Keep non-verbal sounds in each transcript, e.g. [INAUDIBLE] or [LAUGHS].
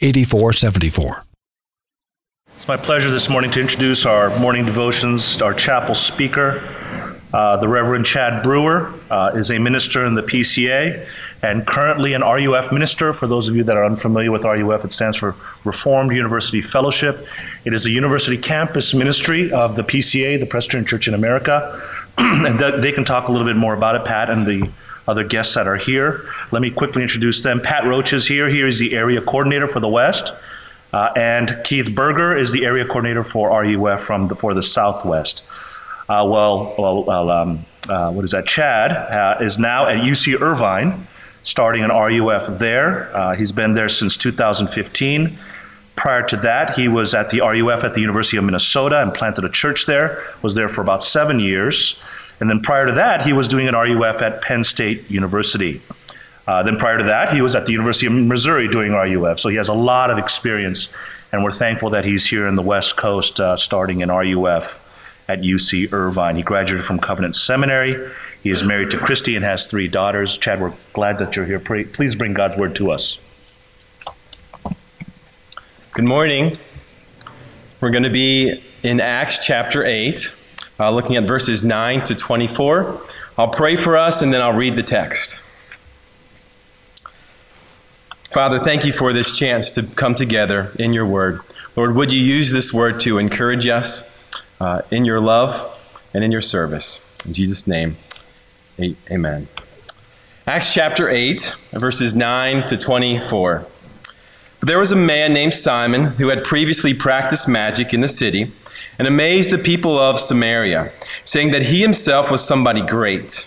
8474. It's my pleasure this morning to introduce our morning devotions, our chapel speaker. Uh, the Reverend Chad Brewer uh, is a minister in the PCA and currently an RUF minister. For those of you that are unfamiliar with RUF, it stands for Reformed University Fellowship. It is a university campus ministry of the PCA, the Presbyterian Church in America. [CLEARS THROAT] and they can talk a little bit more about it, Pat and the other guests that are here. Let me quickly introduce them. Pat Roach is here. He is the area coordinator for the West. Uh, and Keith Berger is the area coordinator for RUF from the, for the Southwest. Uh, well, well, well um, uh, what is that? Chad uh, is now at UC Irvine, starting an RUF there. Uh, he's been there since 2015. Prior to that, he was at the RUF at the University of Minnesota and planted a church there. Was there for about seven years. And then prior to that, he was doing an RUF at Penn State University. Uh, then prior to that, he was at the University of Missouri doing RUF. So he has a lot of experience, and we're thankful that he's here in the West Coast uh, starting in RUF at UC Irvine. He graduated from Covenant Seminary. He is married to Christy and has three daughters. Chad, we're glad that you're here. Please bring God's word to us. Good morning. We're going to be in Acts chapter 8 uh, looking at verses 9 to 24. I'll pray for us and then I'll read the text. Father, thank you for this chance to come together in your word. Lord, would you use this word to encourage us uh, in your love and in your service? In Jesus' name, amen. Acts chapter 8, verses 9 to 24. There was a man named Simon who had previously practiced magic in the city and amazed the people of Samaria, saying that he himself was somebody great.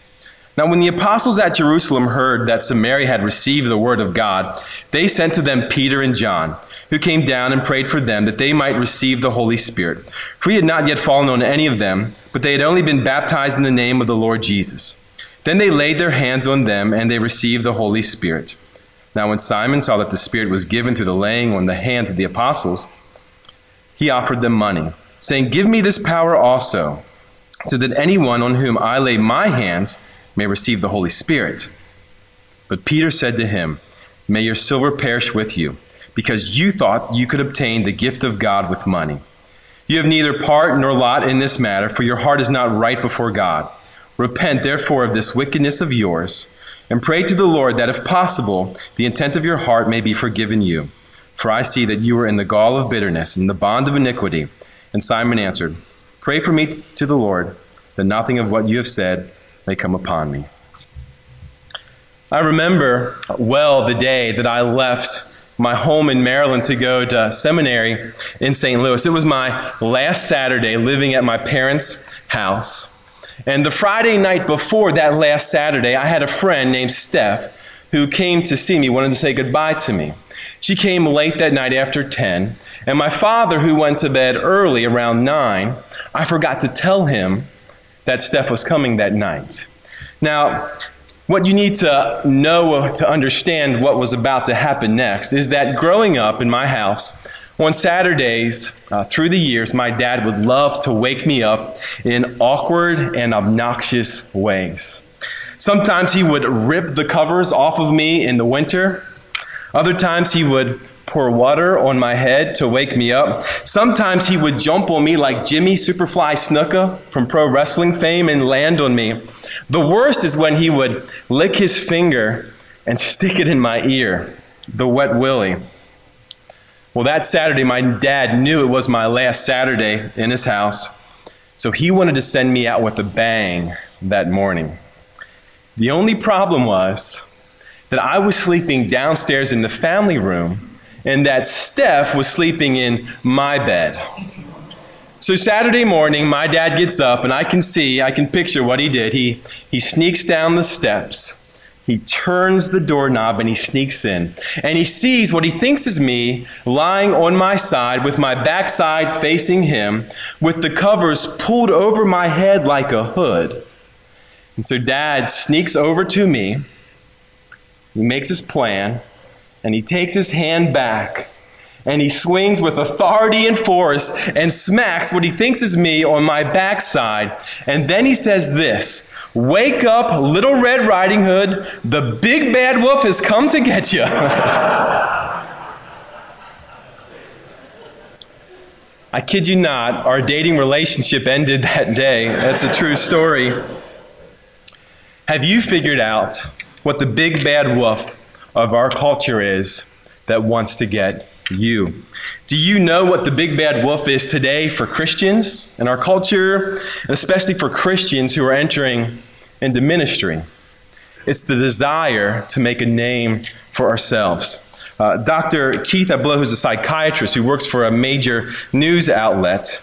Now, when the apostles at Jerusalem heard that Samaria had received the word of God, they sent to them Peter and John, who came down and prayed for them that they might receive the Holy Spirit. For he had not yet fallen on any of them, but they had only been baptized in the name of the Lord Jesus. Then they laid their hands on them, and they received the Holy Spirit. Now, when Simon saw that the Spirit was given through the laying on the hands of the apostles, he offered them money saying, Give me this power also, so that anyone on whom I lay my hands may receive the Holy Spirit. But Peter said to him, May your silver perish with you, because you thought you could obtain the gift of God with money. You have neither part nor lot in this matter, for your heart is not right before God. Repent, therefore, of this wickedness of yours, and pray to the Lord that, if possible, the intent of your heart may be forgiven you. For I see that you are in the gall of bitterness and the bond of iniquity. And Simon answered, Pray for me to the Lord, that nothing of what you have said may come upon me. I remember well the day that I left my home in Maryland to go to seminary in St. Louis. It was my last Saturday living at my parents' house. And the Friday night before that last Saturday, I had a friend named Steph who came to see me, wanted to say goodbye to me. She came late that night after 10, and my father, who went to bed early around 9, I forgot to tell him that Steph was coming that night. Now, what you need to know to understand what was about to happen next is that growing up in my house, on Saturdays uh, through the years, my dad would love to wake me up in awkward and obnoxious ways. Sometimes he would rip the covers off of me in the winter. Other times he would pour water on my head to wake me up. Sometimes he would jump on me like Jimmy Superfly Snuka from pro wrestling fame and land on me. The worst is when he would lick his finger and stick it in my ear, the wet willy. Well, that Saturday, my dad knew it was my last Saturday in his house, so he wanted to send me out with a bang that morning. The only problem was that I was sleeping downstairs in the family room and that Steph was sleeping in my bed. So Saturday morning, my dad gets up and I can see, I can picture what he did. He, he sneaks down the steps. He turns the doorknob and he sneaks in. And he sees what he thinks is me lying on my side with my backside facing him, with the covers pulled over my head like a hood. And so dad sneaks over to me. He makes his plan and he takes his hand back and he swings with authority and force and smacks what he thinks is me on my backside. And then he says this Wake up, little Red Riding Hood. The big bad wolf has come to get you. [LAUGHS] I kid you not, our dating relationship ended that day. That's a true story. Have you figured out what the big bad wolf of our culture is that wants to get you? Do you know what the big bad wolf is today for Christians in our culture, especially for Christians who are entering into ministry? It's the desire to make a name for ourselves. Uh, Dr. Keith Ablow, who's a psychiatrist who works for a major news outlet,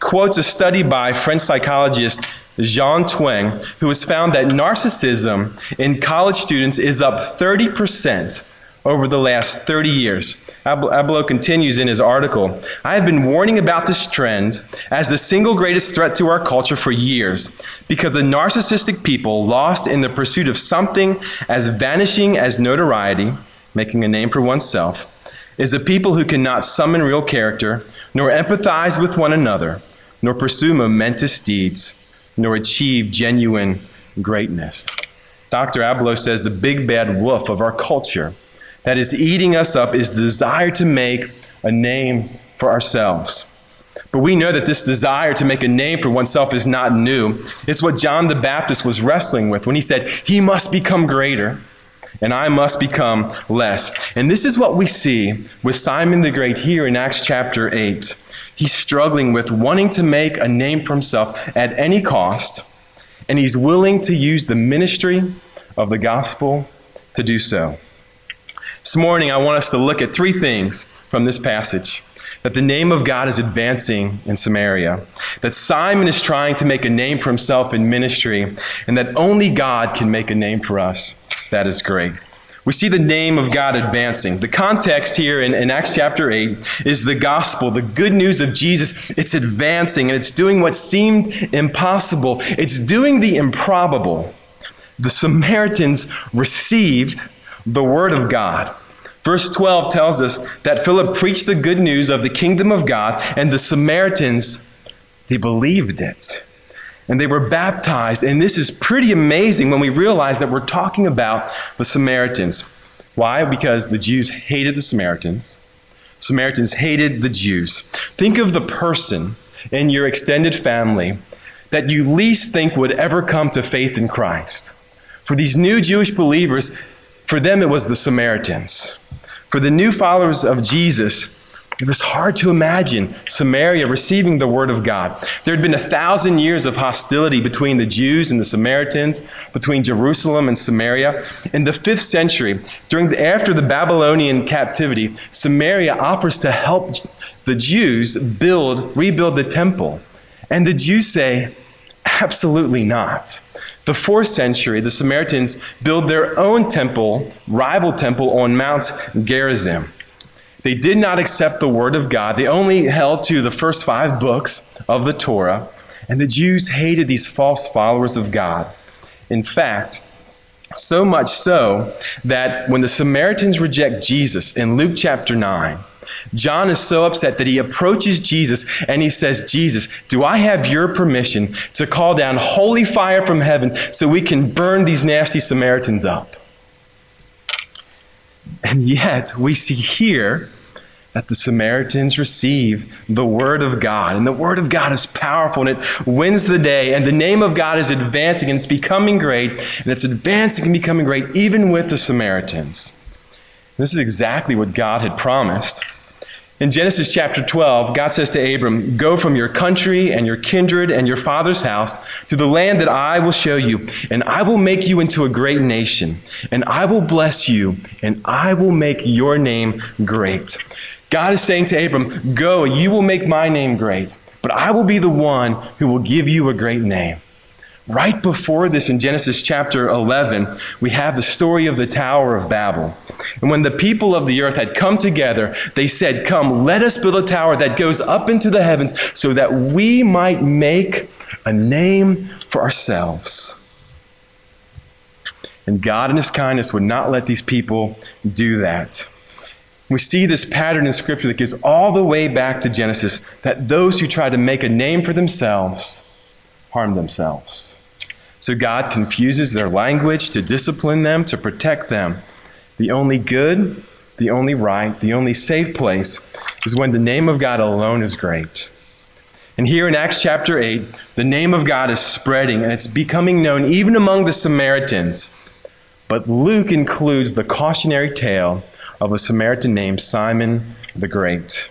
quotes a study by French psychologist Jean Twenge, who has found that narcissism in college students is up 30% over the last 30 years. Ablow continues in his article I have been warning about this trend as the single greatest threat to our culture for years because the narcissistic people lost in the pursuit of something as vanishing as notoriety, making a name for oneself, is a people who cannot summon real character, nor empathize with one another, nor pursue momentous deeds, nor achieve genuine greatness. Dr. Ablow says the big bad wolf of our culture that is eating us up is the desire to make a name for ourselves. But we know that this desire to make a name for oneself is not new. It's what John the Baptist was wrestling with when he said, He must become greater and I must become less. And this is what we see with Simon the Great here in Acts chapter 8. He's struggling with wanting to make a name for himself at any cost, and he's willing to use the ministry of the gospel to do so. This morning, I want us to look at three things from this passage that the name of God is advancing in Samaria, that Simon is trying to make a name for himself in ministry, and that only God can make a name for us. That is great. We see the name of God advancing. The context here in, in, Acts chapter 8 is the gospel, the good news of Jesus. It's advancing and it's doing what seemed impossible, it's doing the improbable. The Samaritans received the Word of God. Verse 12 tells us that Philip preached the good news of the kingdom of God, and the Samaritans, they believed it. And they were baptized. And this is pretty amazing when we realize that we're talking about the Samaritans. Why? Because the Jews hated the Samaritans. Samaritans hated the Jews. Think of the person in your extended family that you least think would ever come to faith in Christ. For these new Jewish believers, for them, it was the Samaritans. For the new followers of Jesus, it was hard to imagine Samaria receiving the word of God. There had been a thousand years of hostility between the Jews and the Samaritans, between Jerusalem and Samaria. In the fifth century, during the, after the Babylonian captivity, Samaria offers to help the Jews build, rebuild the temple. And the Jews say, absolutely not. The fourth century, the Samaritans build their own temple, rival temple on Mount Gerizim. They did not accept the word of God. They only held to the first five books of the Torah, and the Jews hated these false followers of God. In fact, so much so that when the Samaritans reject Jesus in Luke chapter 9, John is so upset that he approaches Jesus and he says, Jesus, do I have your permission to call down holy fire from heaven so we can burn these nasty Samaritans up? And yet, we see here that the Samaritans receive the Word of God. And the Word of God is powerful and it wins the day. And the name of God is advancing and it's becoming great. And it's advancing and becoming great even with the Samaritans. This is exactly what God had promised In Genesis chapter 12, God says to Abram, Go from your country and your kindred and your father's house to the land that I will show you, and I will make you into a great nation, and I will bless you, and I will make your name great. God is saying to Abram, Go, you will make my name great, but I will be the one who will give you a great name. Right before this, in Genesis chapter 11, we have the story of the Tower of Babel. And when the people of the earth had come together, they said, Come, let us build a tower that goes up into the heavens so that we might make a name for ourselves. And God, in His kindness, would not let these people do that. We see this pattern in Scripture that goes all the way back to Genesis that those who try to make a name for themselves harm themselves. So God confuses their language to discipline them, to protect them. The only good, the only right, the only safe place is when the name of God alone is great. And here in Acts chapter 8, the name of God is spreading and it's becoming known even among the Samaritans. But Luke includes the cautionary tale of a Samaritan named Simon the Great.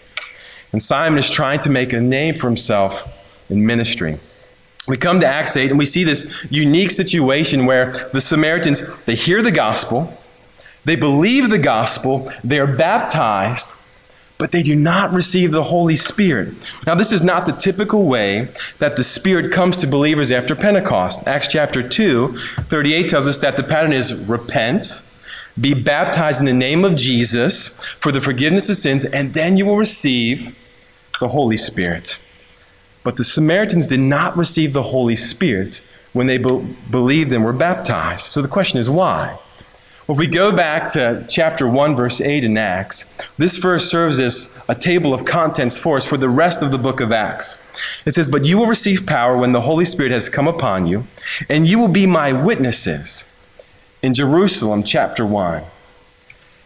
And Simon is trying to make a name for himself in ministry. We come to Acts 8 and we see this unique situation where the Samaritans, they hear the gospel, they believe the gospel, they are baptized, but they do not receive the Holy Spirit. Now, this is not the typical way that the Spirit comes to believers after Pentecost. Acts chapter 2, 38 tells us that the pattern is repent, be baptized in the name of Jesus for the forgiveness of sins, and then you will receive the Holy Spirit. But the Samaritans did not receive the Holy Spirit when they be- believed and were baptized. So the question is why? Well, if we go back to chapter 1, verse 8 in Acts, this verse serves as a table of contents for us for the rest of the book of Acts. It says, But you will receive power when the Holy Spirit has come upon you, and you will be my witnesses in Jerusalem, chapter 1,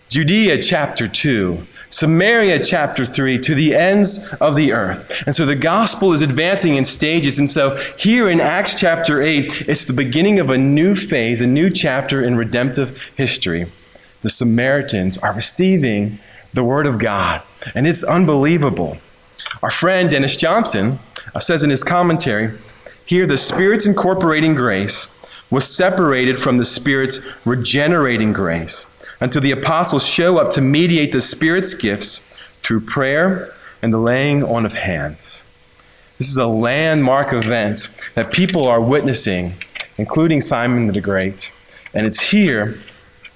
Judea, chapter 2, Samaria, chapter 3, to the ends of the earth. And so the gospel is advancing in stages. And so here in Acts chapter 8, it's the beginning of a new phase, a new chapter in redemptive history. The Samaritans are receiving the word of God, and it's unbelievable. Our friend Dennis Johnson uh, says in his commentary here, the Spirit's incorporating grace was separated from the Spirit's regenerating grace until the apostles show up to mediate the Spirit's gifts through prayer and the laying on of hands. This is a landmark event that people are witnessing, including Simon the Great. And it's here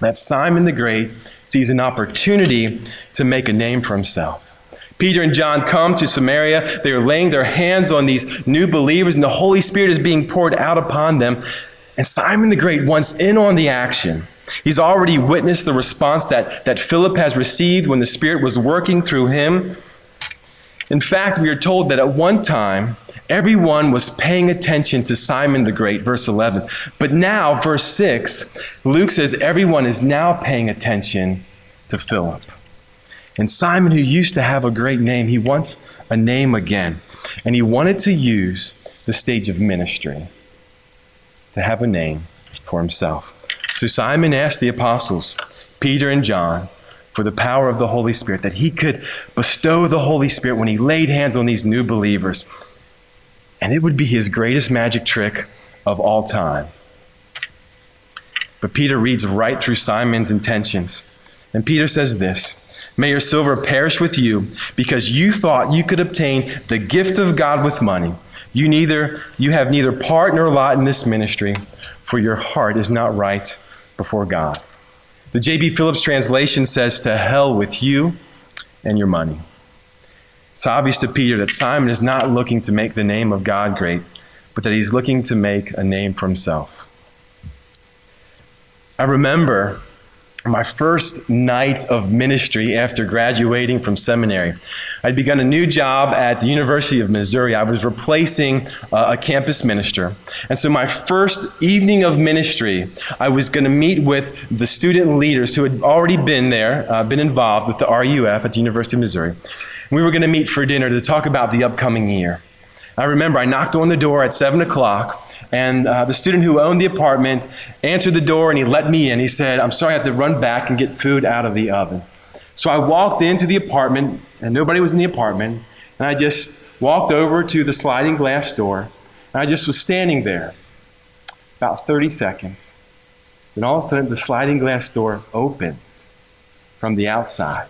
that Simon the Great sees an opportunity to make a name for himself. Peter and John come to Samaria. They are laying their hands on these new believers, and the Holy Spirit is being poured out upon them. And Simon the Great wants in on the action. He's already witnessed the response that, that Philip has received when the Spirit was working through him. In fact, we are told that at one time, everyone was paying attention to Simon the Great, verse 11. But now, verse 6, Luke says everyone is now paying attention to Philip. And Simon, who used to have a great name, he wants a name again. And he wanted to use the stage of ministry to have a name for himself. So Simon asked the apostles, Peter and John, for the power of the Holy Spirit, that he could bestow the Holy Spirit when he laid hands on these new believers. And it would be his greatest magic trick of all time. But Peter reads right through Simon's intentions. And Peter says this May your silver perish with you, because you thought you could obtain the gift of God with money. You neither you have neither part nor lot in this ministry, for your heart is not right before God. The J.B. Phillips translation says, To hell with you and your money. It's obvious to Peter that Simon is not looking to make the name of God great, but that he's looking to make a name for himself. I remember my first night of ministry after graduating from seminary. I'd begun a new job at the University of Missouri. I was replacing uh, a campus minister. And so, my first evening of ministry, I was going to meet with the student leaders who had already been there, uh, been involved with the RUF at the University of Missouri. We were going to meet for dinner to talk about the upcoming year. I remember I knocked on the door at 7 o'clock. And uh, the student who owned the apartment answered the door and he let me in. He said, I'm sorry, I have to run back and get food out of the oven. So I walked into the apartment and nobody was in the apartment. And I just walked over to the sliding glass door, and I just was standing there about 30 seconds. Then all of a sudden, the sliding glass door opened from the outside.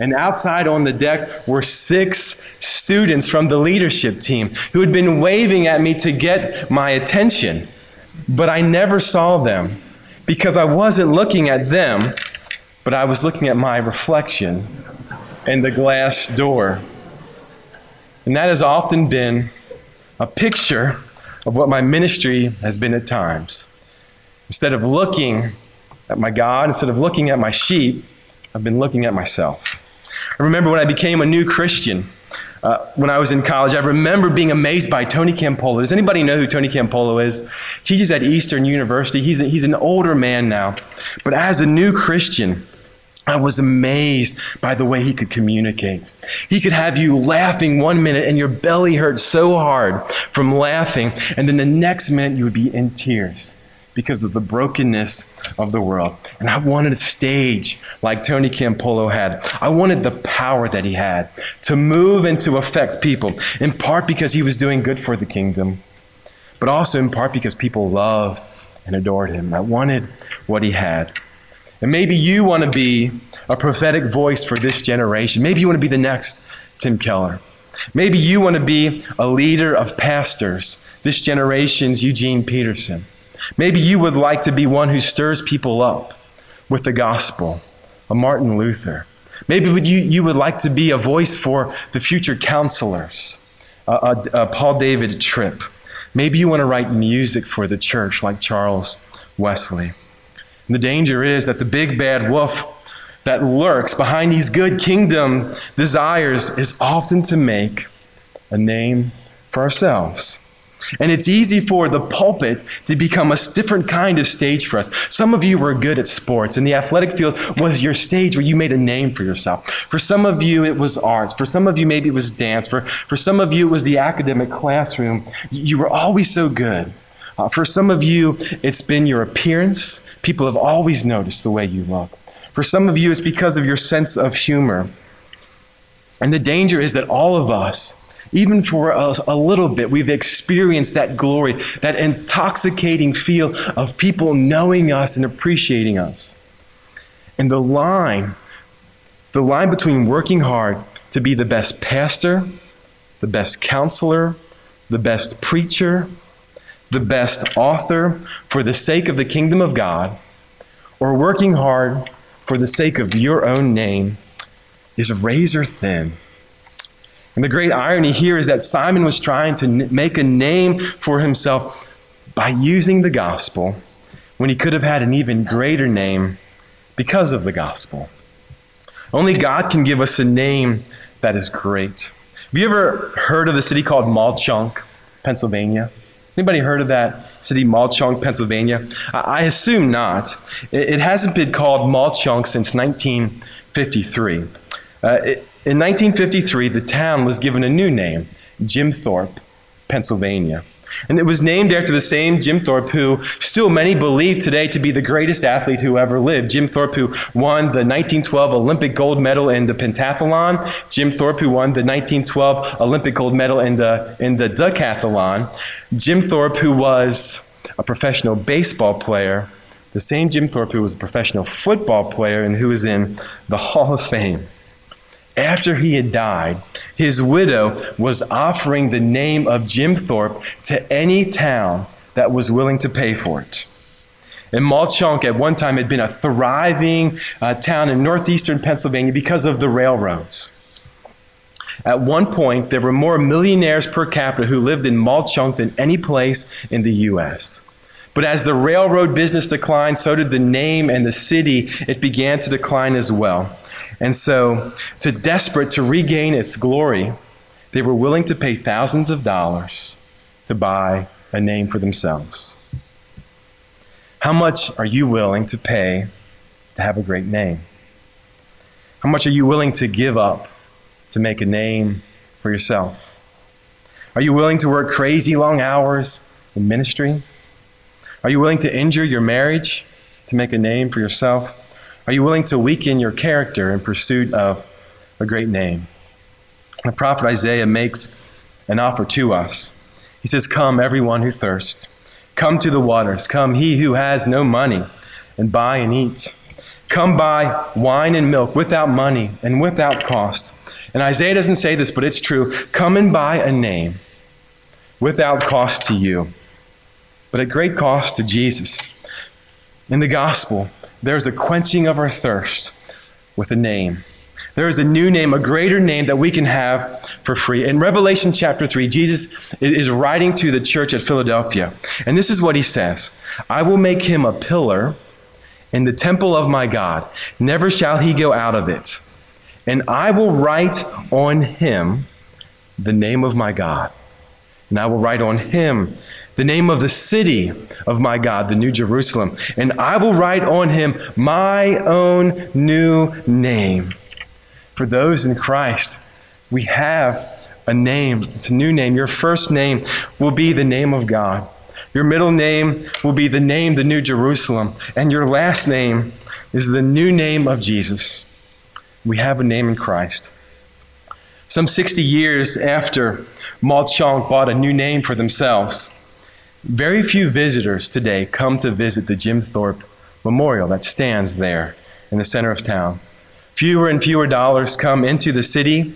And outside on the deck were six students from the leadership team who had been waving at me to get my attention. But I never saw them because I wasn't looking at them, but I was looking at my reflection in the glass door. And that has often been a picture of what my ministry has been at times. Instead of looking at my God, instead of looking at my sheep, I've been looking at myself. I remember when I became a new Christian. Uh, when I was in college, I remember being amazed by Tony Campolo. Does anybody know who Tony Campolo is? Teaches at Eastern University. He's, a, he's an older man now. But as a new Christian, I was amazed by the way he could communicate. He could have you laughing one minute and your belly hurt so hard from laughing, and then the next minute you would be in tears because of the brokenness of the world. And I wanted a stage like Tony Campolo had. I wanted the power that he had to move and to affect people, in part because he was doing good for the kingdom, but also in part because people loved and adored him. I wanted what he had. And maybe you want to be a prophetic voice for this generation. Maybe you want to be the next Tim Keller. Maybe you want to be a leader of pastors, this generation's Eugene Peterson. Maybe you would like to be one who stirs people up with the gospel, a Martin Luther. Maybe would you, you would like to be a voice for the future counselors, a, a, a Paul David Tripp. Maybe you want to write music for the church like Charles Wesley. And the danger is that the big bad wolf that lurks behind these good kingdom desires is often to make a name for ourselves. And it's easy for the pulpit to become a different kind of stage for us. Some of you were good at sports, and the athletic field was your stage where you made a name for yourself. For some of you, it was arts. For some of you, maybe it was dance. For, for some of you, it was the academic classroom. You were always so good. Uh, for some of you, it's been your appearance. People have always noticed the way you look. For some of you, it's because of your sense of humor. And the danger is that all of us, even for a, a, little bit, we've experienced that glory, that intoxicating feel of people knowing us and appreciating us. And the line, the line between working hard to be the best pastor, the best counselor, the best preacher, the best author for the sake of the kingdom of God, or working hard for the sake of your own name is razor thin. And the great irony here is that Simon was trying to make a name for himself by using the gospel when he could have had an even greater name because of the gospel. Only God can give us a name that is great. Have you ever heard of the city called Mauch-Chunk, Pennsylvania? Anybody heard of that city, Mauch-Chunk, Pennsylvania? I assume not. It hasn't been called Mauch-Chunk since 1953. Uh, it, in 1953, the town was given a new name, Jim Thorpe, Pennsylvania. And it was named after the same Jim Thorpe who still many believe today to be the greatest athlete who ever lived. Jim Thorpe, who won the 1912 Olympic gold medal in the pentathlon. Jim Thorpe, who won the 1912 Olympic gold medal in the, in the decathlon. Jim Thorpe, who was a professional baseball player. The same Jim Thorpe who was a professional football player and who was in the Hall of Fame after he had died, his widow was offering the name of Jim Thorpe to any town that was willing to pay for it. And Mauch-Chunk at one time had been a thriving uh, town in northeastern Pennsylvania because of the railroads. At one point, there were more millionaires per capita who lived in Mauch-Chunk than any place in the U.S. But as the railroad business declined, so did the name and the city. It began to decline as well. And so, to desperate to regain its glory, they were willing to pay thousands of dollars to buy a name for themselves. How much are you willing to pay to have a great name? How much are you willing to give up to make a name for yourself? Are you willing to work crazy long hours in ministry? Are you willing to injure your marriage to make a name for yourself? Are you willing to weaken your character in pursuit of a great name. The prophet Isaiah makes an offer to us. He says, Come, everyone who thirsts. Come to the waters. Come, he who has no money, and buy and eat. Come buy wine and milk without money and without cost. And Isaiah doesn't say this, but it's true. Come and buy a name without cost to you, but at great cost to Jesus. In the gospel, there's a quenching of our thirst with a name. There is a new name, a greater name that we can have for free. In Revelation chapter 3, Jesus is writing to the church at Philadelphia. And this is what he says I will make him a pillar in the temple of my God. Never shall he go out of it. And I will write on him the name of my God. And I will write on him the name of the city of my God, the New Jerusalem. And I will write on him my own new name. For those in Christ, we have a name. It's a new name. Your first name will be the name of God. Your middle name will be the name, the New Jerusalem. And your last name is the new name of Jesus. We have a name in Christ. Some 60 years after Mauch Chunk bought a new name for themselves, very few visitors today come to visit the Jim Thorpe Memorial that stands there in the center of town. Fewer and fewer dollars come into the city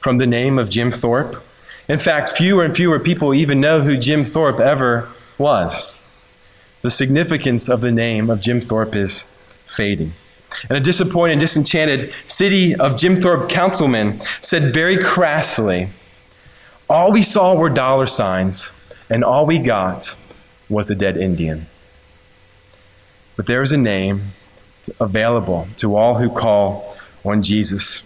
from the name of Jim Thorpe. In fact, fewer and fewer people even know who Jim Thorpe ever was. The significance of the name of Jim Thorpe is fading. And a disappointed, disenchanted city of Jim Thorpe councilmen said very crassly, All we saw were dollar signs, and all we got was a dead Indian. But there is a name available to all who call on Jesus.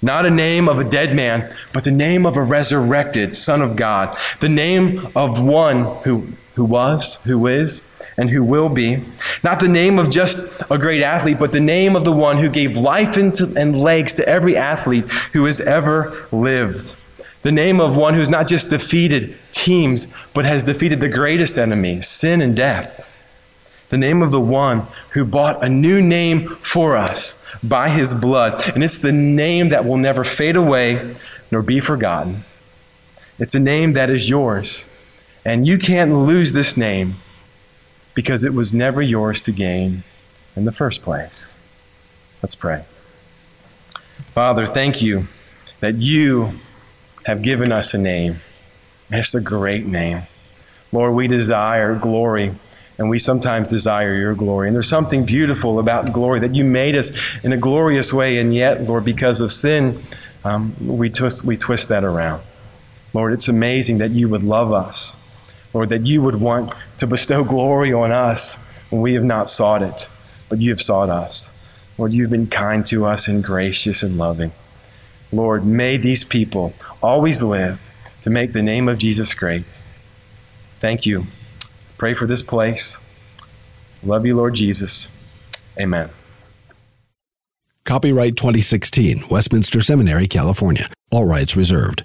Not a name of a dead man, but the name of a resurrected Son of God. The name of one who who was, who is, and who will be. Not the name of just a great athlete, but the name of the one who gave life into, and legs to every athlete who has ever lived. The name of one who's not just defeated teams, but has defeated the greatest enemy, sin and death. The name of the one who bought a new name for us by his blood. And it's the name that will never fade away nor be forgotten. It's a name that is yours. And you can't lose this name because it was never yours to gain in the first place. Let's pray. Father, thank you that you have given us a name. It's a great name. Lord, we desire glory, and we sometimes desire your glory. And there's something beautiful about glory that you made us in a glorious way, and yet, Lord, because of sin, um, we, twist, we twist that around. Lord, it's amazing that you would love us Lord, that you would want to bestow glory on us when we have not sought it, but you have sought us. Lord, you've been kind to us and gracious and loving. Lord, may these people always live to make the name of Jesus great. Thank you. Pray for this place. Love you, Lord Jesus. Amen. Copyright 2016, Westminster Seminary, California. All rights reserved.